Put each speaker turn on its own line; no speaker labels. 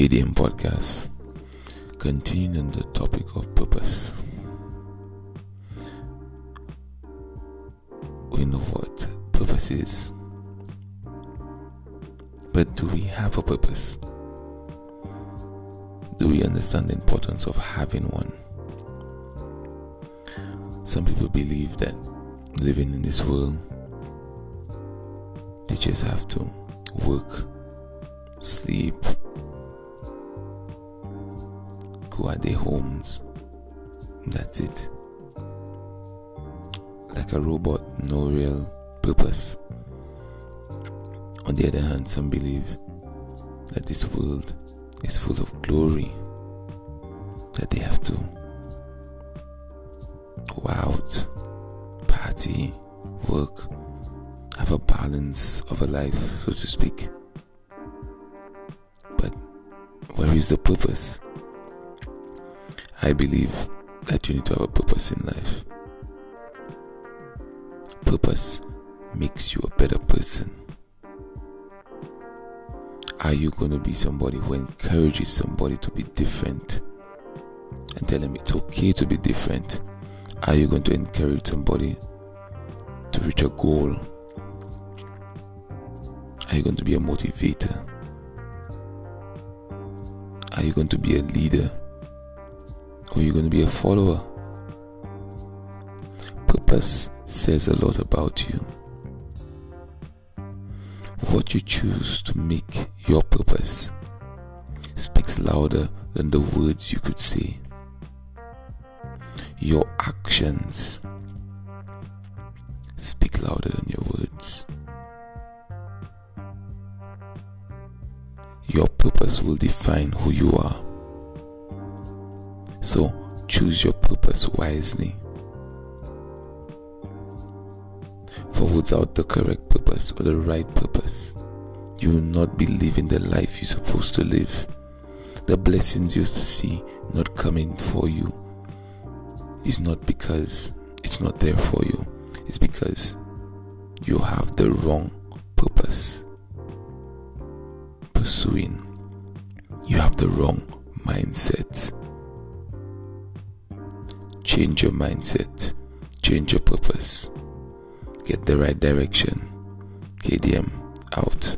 KDM podcast. Continuing the topic of purpose. We know what purpose is. But do we have a purpose? Do we understand the importance of having one? Some people believe that living in this world, they just have to work, sleep, go at their homes. That's it. Like a robot, no real purpose. On the other hand, some believe that this world is full of glory, that they have to go out, party, work, have a balance of a life, so to speak. But where is the purpose? I believe that you need to have a purpose in life. Purpose makes you a better person. Are you going to be somebody who encourages somebody to be different and tell them it's okay to be different? Are you going to encourage somebody to reach a goal? Are you going to be a motivator? Are you going to be a leader? Or are you going to be a follower? Purpose says a lot about you. What you choose to make your purpose speaks louder than the words you could say. Your actions speak louder than your words. Your purpose will define who you are. So choose your purpose wisely. For without the correct purpose or the right purpose, you will not be living the life you're supposed to live. The blessings you see not coming for you is not because it's not there for you, it's because you have the wrong purpose pursuing. You have the wrong mindset. Change your mindset, change your purpose, get the right direction. KDM out.